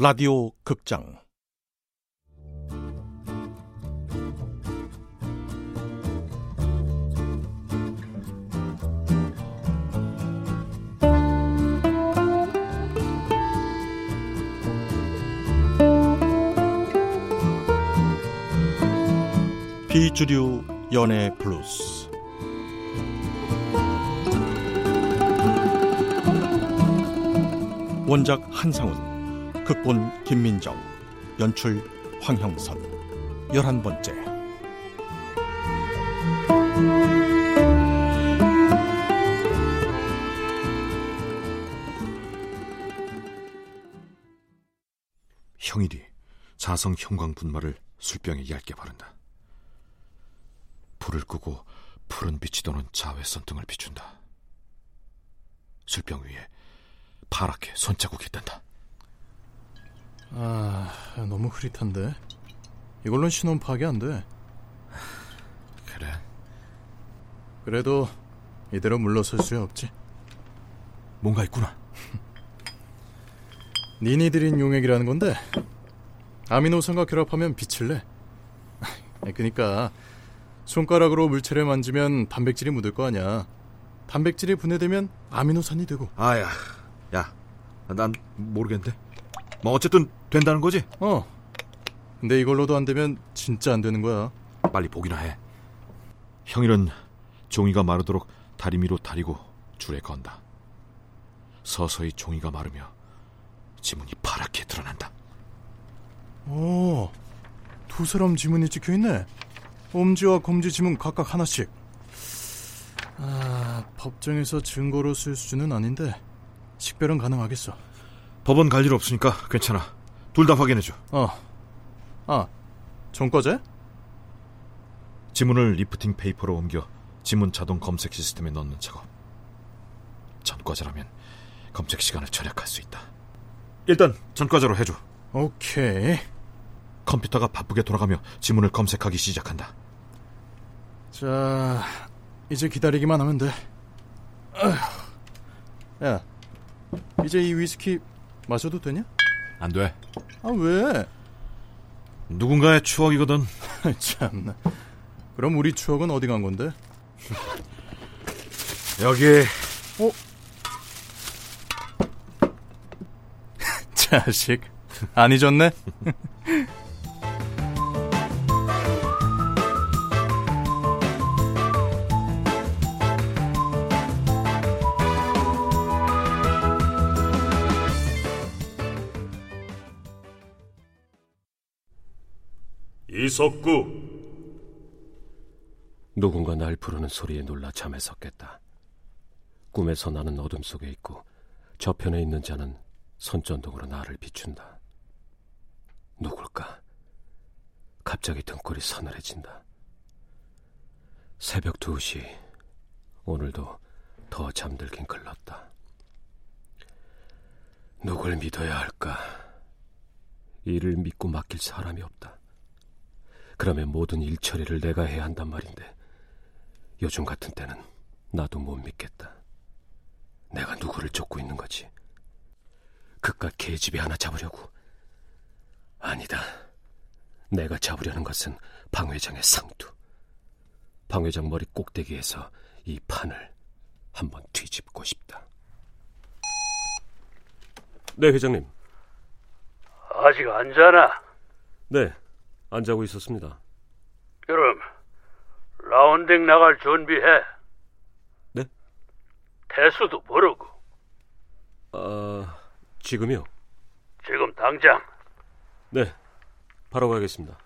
라디오 극장. 비주류 연애 블루스. 원작 한상훈 극본 김민정 연출 황형선 열한 번째 형일이 자성 형광 분말을 술병에 얇게 바른다. 불을 끄고 푸른 빛이 도는 자외 선 등을 비춘다. 술병 위에 파랗게 손자국이 뜬다. 아, 너무 흐릿한데. 이걸로는 신혼 파악이 안 돼. 그래? 그래도 이대로 물러설 수 없지. 뭔가 있구나. 니니드린 용액이라는 건데 아미노산과 결합하면 빛을 내. 그러니까 손가락으로 물체를 만지면 단백질이 묻을 거 아니야. 단백질이 분해되면 아미노산이 되고. 아야, 야, 난 모르겠는데. 뭐 어쨌든 된다는 거지? 어. 근데 이걸로도 안 되면 진짜 안 되는 거야. 빨리 보기나 해. 형일은 종이가 마르도록 다리미로 다리고 줄에 건다. 서서히 종이가 마르며 지문이 파랗게 드러난다. 오, 두 사람 지문이 찍혀 있네. 엄지와 검지 지문 각각 하나씩. 아, 법정에서 증거로 쓸 수준은 아닌데 식별은 가능하겠어. 법원 갈 일 없으니까 괜찮아. 둘 다 확인해줘. 어. 아, 전과자? 지문을 lifting paper로 옮겨 지문 자동 검색 시스템에 넣는 작업. 전과자라면 검색 시간을 절약할 수 있다. 일단 전과자로 해줘. 오케이. 컴퓨터가 바쁘게 돌아가며 지문을 검색하기 시작한다. 자, 이제 기다리기만 하면 돼. 아휴. 야, 이제 이 위스키 마셔도 되냐? 안 돼. 아, 왜? 누군가의 추억이거든. 참나. 그럼 우리 추억은 어디 간 건데? 여기 어? 자식. 안 잊었네? 이석구 누군가 날 부르는 소리에 놀라 잠에 섰겠다. 꿈에서 나는 어둠 속에 있고 저편에 있는 자는 손전등으로 나를 비춘다. 누굴까? 갑자기 등골이 서늘해진다. 새벽 2시. 오늘도 더 잠들긴 글렀다. 누굴 믿어야 할까? 이를 믿고 맡길 사람이 없다. 그러면 모든 일 처리를 내가 해야 한단 말인데 요즘 같은 때는 나도 못 믿겠다. 내가 누구를 쫓고 있는 거지? 그깟 계집애 하나 잡으려고? 아니다. 내가 잡으려는 것은 방 회장의 상투. 방 회장 머리 꼭대기에서 이 판을 한번 뒤집고 싶다. 네, 회장님. 아직 안 자나? 네, 안 자고 있었습니다. 그럼 라운딩 나갈 준비해. 네? 태수도 모르고 아, 지금요? 지금 당장 네, 바로 가겠습니다.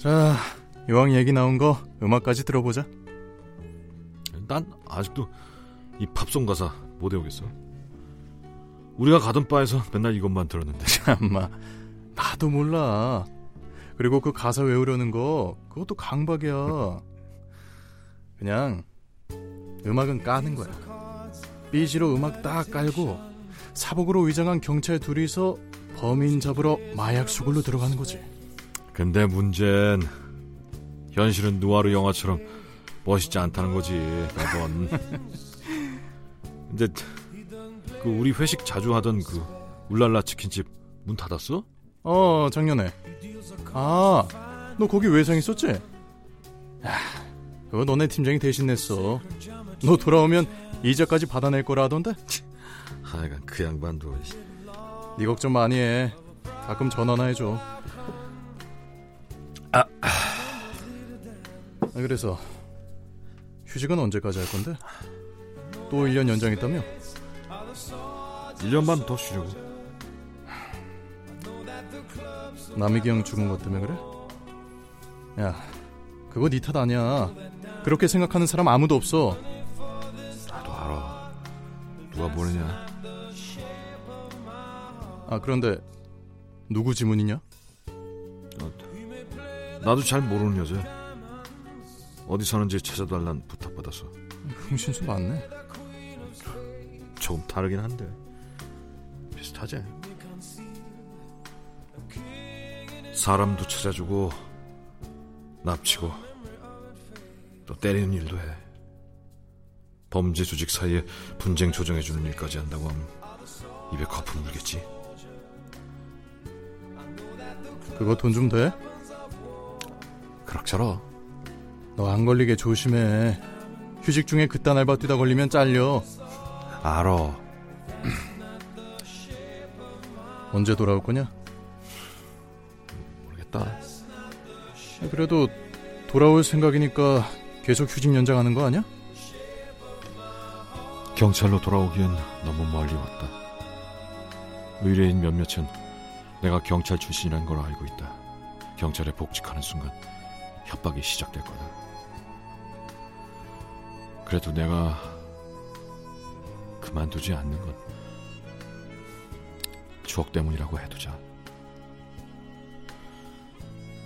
자, 이왕 얘기 나온 거 음악까지 들어보자. 난 아직도 이 팝송 가사 못 외우겠어. 우리가 가던 바에서 맨날 이것만 들었는데. 참마, 나도 몰라. 그리고 그 가사 외우려는 거 그것도 강박이야. 그냥 음악은 까는 거야. 삐지로 음악 딱 깔고 사복으로 위장한 경찰 둘이서 범인 잡으러 마약 수굴로 들어가는 거지. 근데 문제는 현실은 누아르 영화처럼 멋있지 않다는 거지 매번. 근데 그 우리 회식 자주 하던 그 울랄라 치킨집 문 닫았어? 어, 작년에. 아, 너 거기 외상 있었지? 야, 그거 너네 팀장이 대신 냈어. 너 돌아오면 이자까지 받아낼 거라 하던데? 하여간 그 양반도 네 걱정 많이 해. 가끔 전화나 해줘. 아, 아, 그래서 휴직은 언제까지 할 건데? 또 1년 연장했다며? 1년 반 더 쉬려고. 남이기 형 죽은 것 때문에 그래? 야, 그거 네 탓 아니야. 그렇게 생각하는 사람 아무도 없어. 나도 알아. 누가 보내냐? 아, 그런데 누구 지문이냐? 나도 잘 모르는 여자. 어디 사는지 찾아달란 부탁받아서. 흥신소 맞네. 조금 다르긴 한데 비슷하지. 사람도 찾아주고 납치고 또 때리는 일도 해. 범죄 조직 사이에 분쟁 조정해주는 일까지 한다고 하면 입에 거품 물겠지. 그거 돈 좀 돼? 그럭저럭. 너안 걸리게 조심해. 휴직 중에 그딴 알바 뛰다 걸리면 잘려. 알아. 언제 돌아올 거냐? 모르겠다. 그래도 돌아올 생각이니까 계속 휴직 연장하는 거 아니야? 경찰로 돌아오기엔 너무 멀리 왔다. 의뢰인 몇몇은 내가 경찰 출신이라는 걸 알고 있다. 경찰에 복직하는 순간 협박이 시작될 거다. 그래도 내가 그만두지 않는 건 추억 때문이라고 해두자.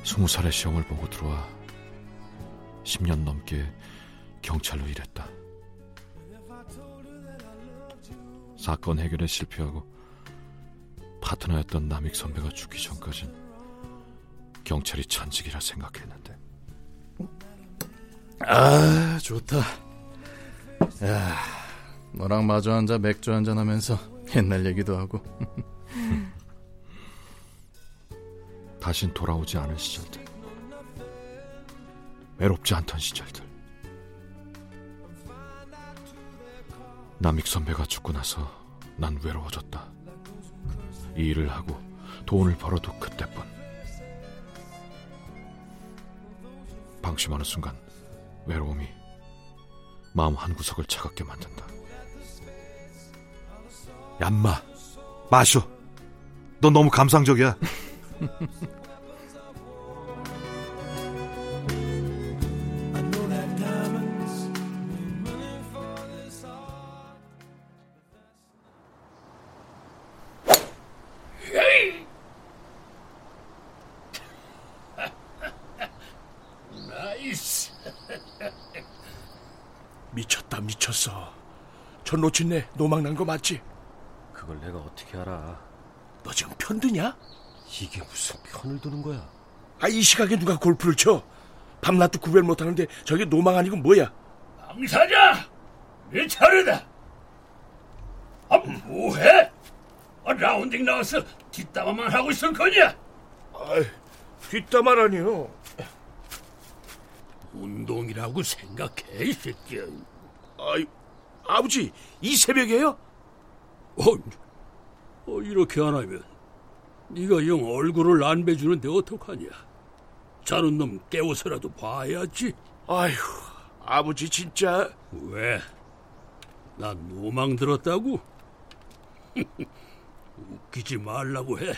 스무 살의 시험을 보고 들어와 10년 넘게 경찰로 일했다. 사건 해결에 실패하고 파트너였던 남익 선배가 죽기 전까진 경찰이 천직이라 생각했는데 아, 좋다. 야, 너랑 마주 앉아 맥주 한잔 하면서 옛날 얘기도 하고. 다신 돌아오지 않을 시절들 외롭지 않던 시절들 남익 선배가 죽고 나서 난 외로워졌다 이 일을 하고 돈을 벌어도 그때뿐 방심하는 순간 외로움이 마음 한구석을 차갑게 만든다. 얌마 마셔 너 너무 감상적이야 미쳤어 저 놓친네 노망난 거 맞지? 그걸 내가 어떻게 알아? 너 지금 편드냐? 이게 무슨 편을 드는 거야? 아 이 시각에 누가 골프를 쳐? 밤낮도 구별 못하는데 저게 노망 아니고 뭐야? 방사자, 내 차례다. 아 뭐해? 아, 라운딩 나와서 뒷담화만 하고 있을 거냐? 아이, 뒷담화라니요 운동이라고 생각해 이 새끼야. 아이, 아버지 이 새벽에요? 어, 어, 이렇게 안 하면 네가 영 얼굴을 안 배주는데 어떡하냐? 자는 놈 깨워서라도 봐야지. 아휴 아버지 진짜 왜? 난 노망 들었다고? 웃기지 말라고 해.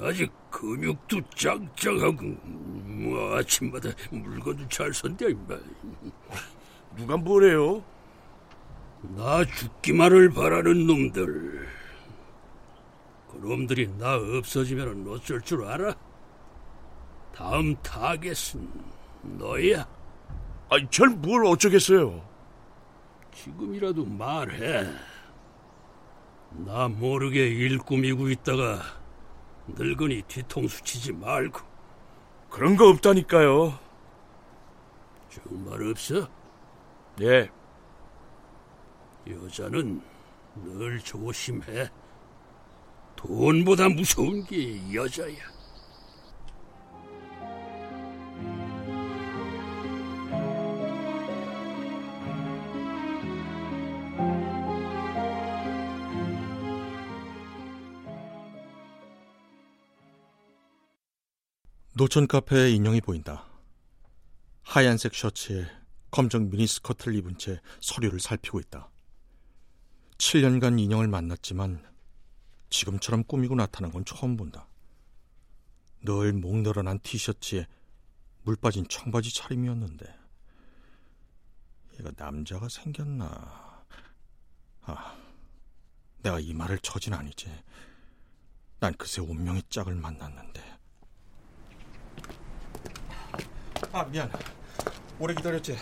아직 근육도 짱짱하고 뭐 아침마다 물건도 잘 선대 임마. 누가 뭐래요? 나 죽기만을 바라는 놈들. 그놈들이 나 없어지면 어쩔 줄 알아? 다음 타겟은 너야. 아니 절뭘 어쩌겠어요 지금이라도 말해. 나 모르게 일 꾸미고 있다가 늙은이 뒤통수 치지 말고. 그런 거 없다니까요. 정말 없어? 예. 여자는 늘 조심해. 돈보다 무서운 게 여자야. 노천 카페에 인형이 보인다. 하얀색 셔츠에 검정 미니스커트를 입은 채 서류를 살피고 있다. 7년간 인형을 만났지만 지금처럼 꾸미고 나타난 건 처음 본다. 늘 목 늘어난 티셔츠에 물 빠진 청바지 차림이었는데 얘가 남자가 생겼나? 아, 내가 이 말을 처진 아니지. 난 그새 운명의 짝을 만났는데. 아 미안 오래 기다렸지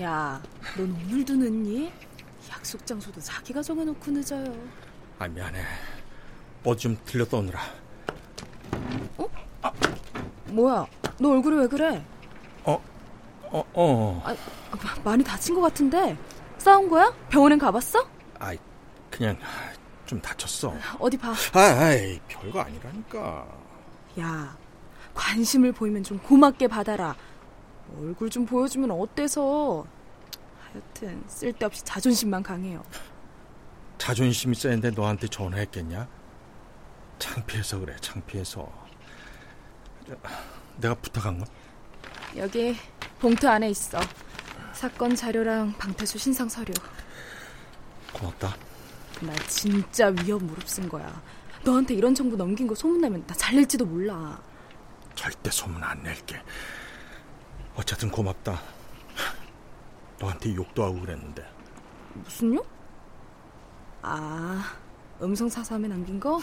야, 넌 오늘도 늦니? 약속 장소도 자기가 정해놓고 늦어요. 아 미안해 어디 좀 들렸다 오느라 뭐야, 너 얼굴이 왜 그래? 어어 아, 마- 많이 다친 것 같은데? 싸운 거야? 병원엔 가봤어? 아이 그냥 좀 다쳤어 어디 봐. 아이 별거 아니라니까 야, 관심을 보이면 좀 고맙게 받아라. 얼굴 좀 보여주면 어때서? 하여튼 쓸데없이 자존심만 강해요. 자존심이 센데 너한테 전화했겠냐 창피해서 그래 창피해서 저, 내가 부탁한 건 여기 봉투 안에 있어. 사건 자료랑 방태수 신상 서류. 고맙다 나 진짜 위협 무릅쓴 거야. 너한테 이런 정보 넘긴 거 소문나면 나 잘릴지도 몰라. 절대 소문 안 낼게 어쨌든 고맙다 너한테 욕도 하고 그랬는데 무슨 요? 아, 음성 사서함에 남긴 거?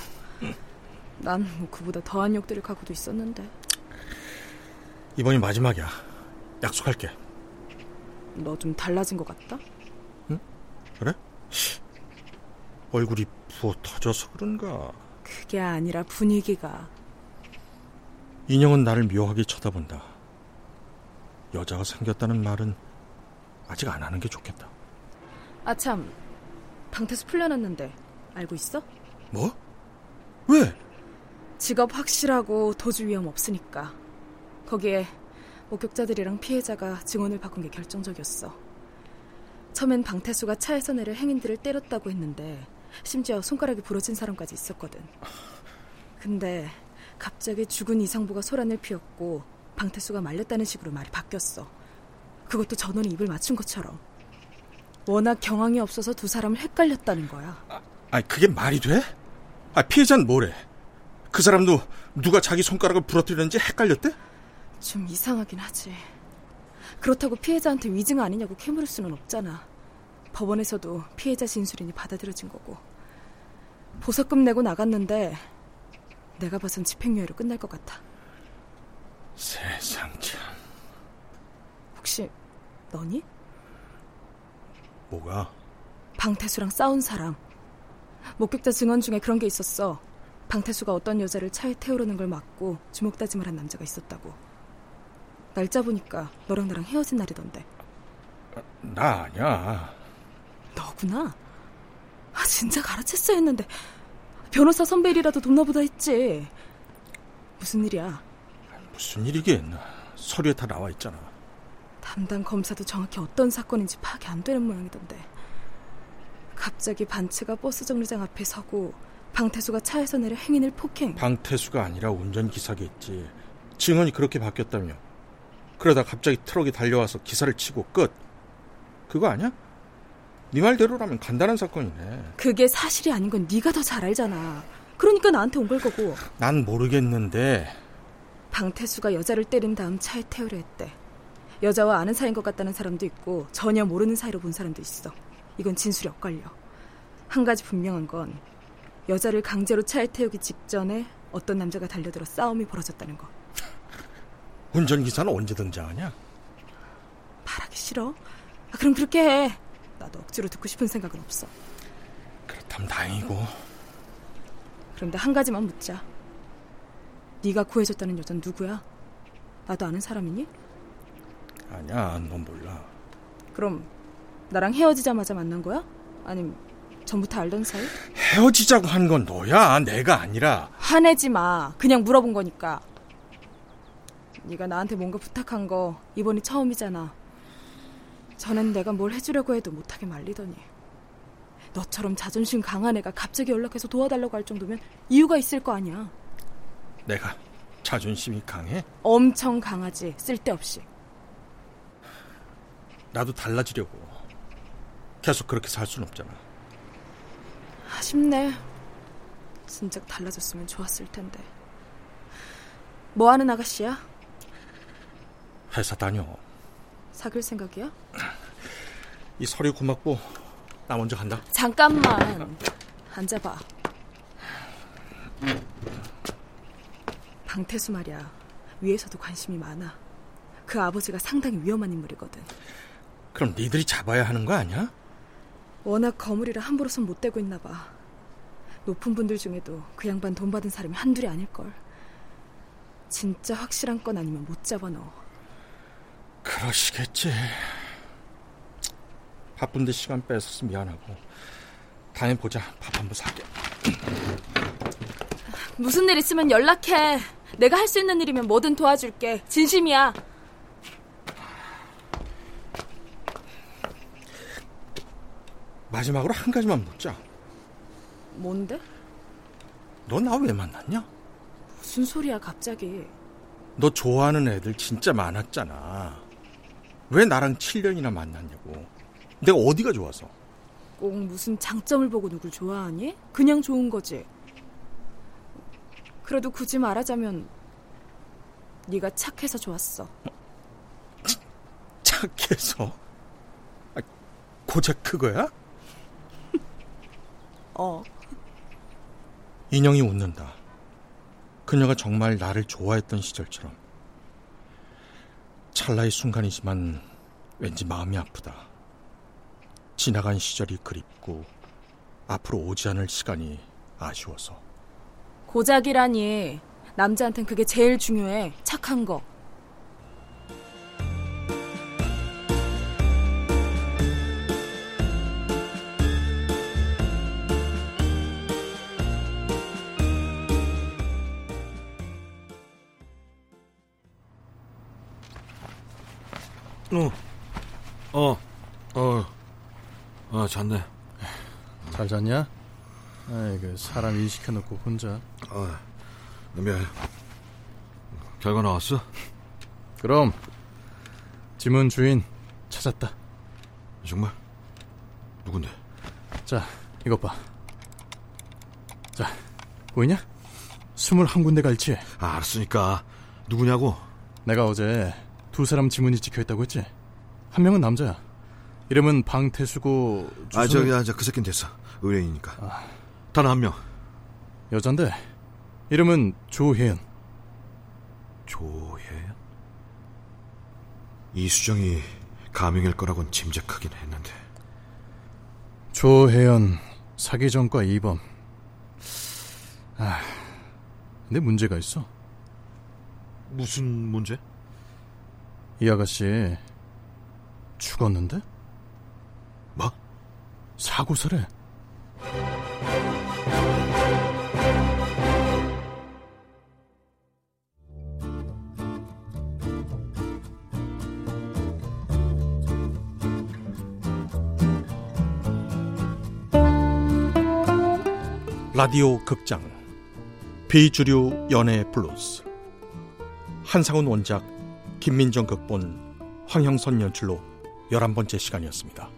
난뭐 그보다 더한 욕들을 갖고도 있었는데. 이번이 마지막이야 약속할게 너 좀 달라진 것 같다? 그래? 얼굴이 부어 터져서 그런가 그게 아니라 분위기가. 인형은 나를 묘하게 쳐다본다. 여자가 생겼다는 말은 아직 안 하는 게 좋겠다. 아, 참. 방태수 풀려났는데, 알고 있어? 뭐? 왜? 직업 확실하고 도주 위험 없으니까. 거기에 목격자들이랑 피해자가 증언을 바꾼 게 결정적이었어. 처음엔 방태수가 차에서 내려 행인들을 때렸다고 했는데 심지어 손가락이 부러진 사람까지 있었거든. 근데 갑자기 죽은 이상부가 소란을 피웠고 방태수가 말렸다는 식으로 말이 바뀌었어. 그것도 전원이 입을 맞춘 것처럼. 워낙 경황이 없어서 두 사람을 헷갈렸다는 거야. 아니 그게 말이 돼? 아 피해자는 뭐래? 그 사람도 누가 자기 손가락을 부러뜨렸는지 헷갈렸대? 좀 이상하긴 하지. 그렇다고 피해자한테 위증 아니냐고 캐물을 수는 없잖아. 법원에서도 피해자 진술이니 받아들여진 거고. 보석금 내고 나갔는데 내가 봐선 집행유예로 끝날 것 같아. 세상 참 혹시 너니? 뭐가? 방태수랑 싸운 사람. 목격자 증언 중에 그런 게 있었어. 방태수가 어떤 여자를 차에 태우려는 걸 막고 주먹다짐을 한 남자가 있었다고. 날짜 보니까 너랑 나랑 헤어진 날이던데. 나 아니야. 너구나. 아 진짜 가르쳤어 했는데 변호사 선배 일이라도 돕나 보다 했지. 무슨 일이야? 무슨 일이긴? 서류에 다 나와 있잖아. 담당 검사도 정확히 어떤 사건인지 파악이 안 되는 모양이던데. 갑자기 벤츠가 버스 정류장 앞에 서고 방태수가 차에서 내려 행인을 폭행. 방태수가 아니라 운전기사겠지. 증언이 그렇게 바뀌었다며. 그러다 갑자기 트럭이 달려와서 기사를 치고 끝. 그거 아니야? 네 말대로라면 간단한 사건이네. 그게 사실이 아닌 건 네가 더 잘 알잖아. 그러니까 나한테 온 걸 거고. 난 모르겠는데 방태수가 여자를 때린 다음 차에 태우려 했대. 여자와 아는 사이인 것 같다는 사람도 있고 전혀 모르는 사이로 본 사람도 있어. 이건 진술이 엇갈려. 한 가지 분명한 건 여자를 강제로 차에 태우기 직전에 어떤 남자가 달려들어 싸움이 벌어졌다는 거. 운전기사는 언제 등장하냐? 말하기 싫어? 아, 그럼 그렇게 해. 나도 억지로 듣고 싶은 생각은 없어. 그렇다면 다행이고. 그런데 한 가지만 묻자. 네가 구해줬다는 여자는 누구야? 나도 아는 사람이니? 아니야, 넌 몰라. 그럼 나랑 헤어지자마자 만난 거야? 아님 전부터 알던 사이? 헤어지자고 한 건 너야, 내가 아니라. 화내지 마. 그냥 물어본 거니까. 네가 나한테 뭔가 부탁한 거 이번이 처음이잖아. 전엔 내가 뭘 해주려고 해도 못하게 말리더니. 너처럼 자존심 강한 애가 갑자기 연락해서 도와달라고 할 정도면 이유가 있을 거 아니야. 내가 자존심이 강해? 엄청 강하지. 쓸데없이. 나도 달라지려고. 계속 그렇게 살 순 없잖아. 아쉽네. 진작 달라졌으면 좋았을 텐데. 뭐 하는 아가씨야? 회사 다녀. 사귈 생각이야? 이 서류 고맙고 나 먼저 간다. 잠깐만. 앉아봐. 방태수 말이야. 위에서도 관심이 많아. 그 아버지가 상당히 위험한 인물이거든. 그럼 니들이 잡아야 하는 거 아니야? 워낙 거물이라 함부로 손 못 대고 있나 봐. 높은 분들 중에도 그 양반 돈 받은 사람이 한둘이 아닐걸. 진짜 확실한 건 아니면 못 잡아 넣어. 그러시겠지. 바쁜데 시간 뺏어서 미안하고. 다음에 보자. 밥 한 번 사게. 무슨 일 있으면 연락해. 내가 할 수 있는 일이면 뭐든 도와줄게. 진심이야. 마지막으로 한 가지만 묻자. 뭔데? 너 나 왜 만났냐? 무슨 소리야 갑자기. 너 좋아하는 애들 진짜 많았잖아. 왜 나랑 7년이나 만났냐고. 내가 어디가 좋아서? 꼭 무슨 장점을 보고 누굴 좋아하니? 그냥 좋은 거지. 그래도 굳이 말하자면 네가 착해서 좋았어. 착해서? 아, 고작 그거야? 어. 인형이 웃는다. 그녀가 정말 나를 좋아했던 시절처럼. 찰나의 순간이지만 왠지 마음이 아프다. 지나간 시절이 그립고 앞으로 오지 않을 시간이 아쉬워서. 고작이라니. 남자한텐 그게 제일 중요해. 착한 거. 어, 어, 어, 아 잤네. 잘 잤냐? 아이고 사람 일 시켜놓고 혼자. 아, 미안. 결과 나왔어? 그럼 지문 주인 찾았다. 정말? 누군데? 자, 이것 봐. 자, 보이냐? 스물한 군데 갈지. 아, 알았으니까 누구냐고? 내가 어제 두 사람 지문이 찍혀있다고 했지? 한 명은 남자야. 이름은 방태수고 아, 주소는- 저기, 아, 저그 새끼는 됐어. 의뢰인이니까. 단 한 명. 여잔데 이름은 조혜연. 조혜연? 이수정이 가명일 거라고는 짐작하긴 했는데. 조혜연 사기 전과 2범. 아, 근데 문제가 있어. 무슨 문제? 이 아가씨 죽었는데? 뭐? 사고설에. 라디오 극장 비주류 연애 블루스 한상훈 원작 김민정 극본 황형선 연출로 11번째 시간이었습니다.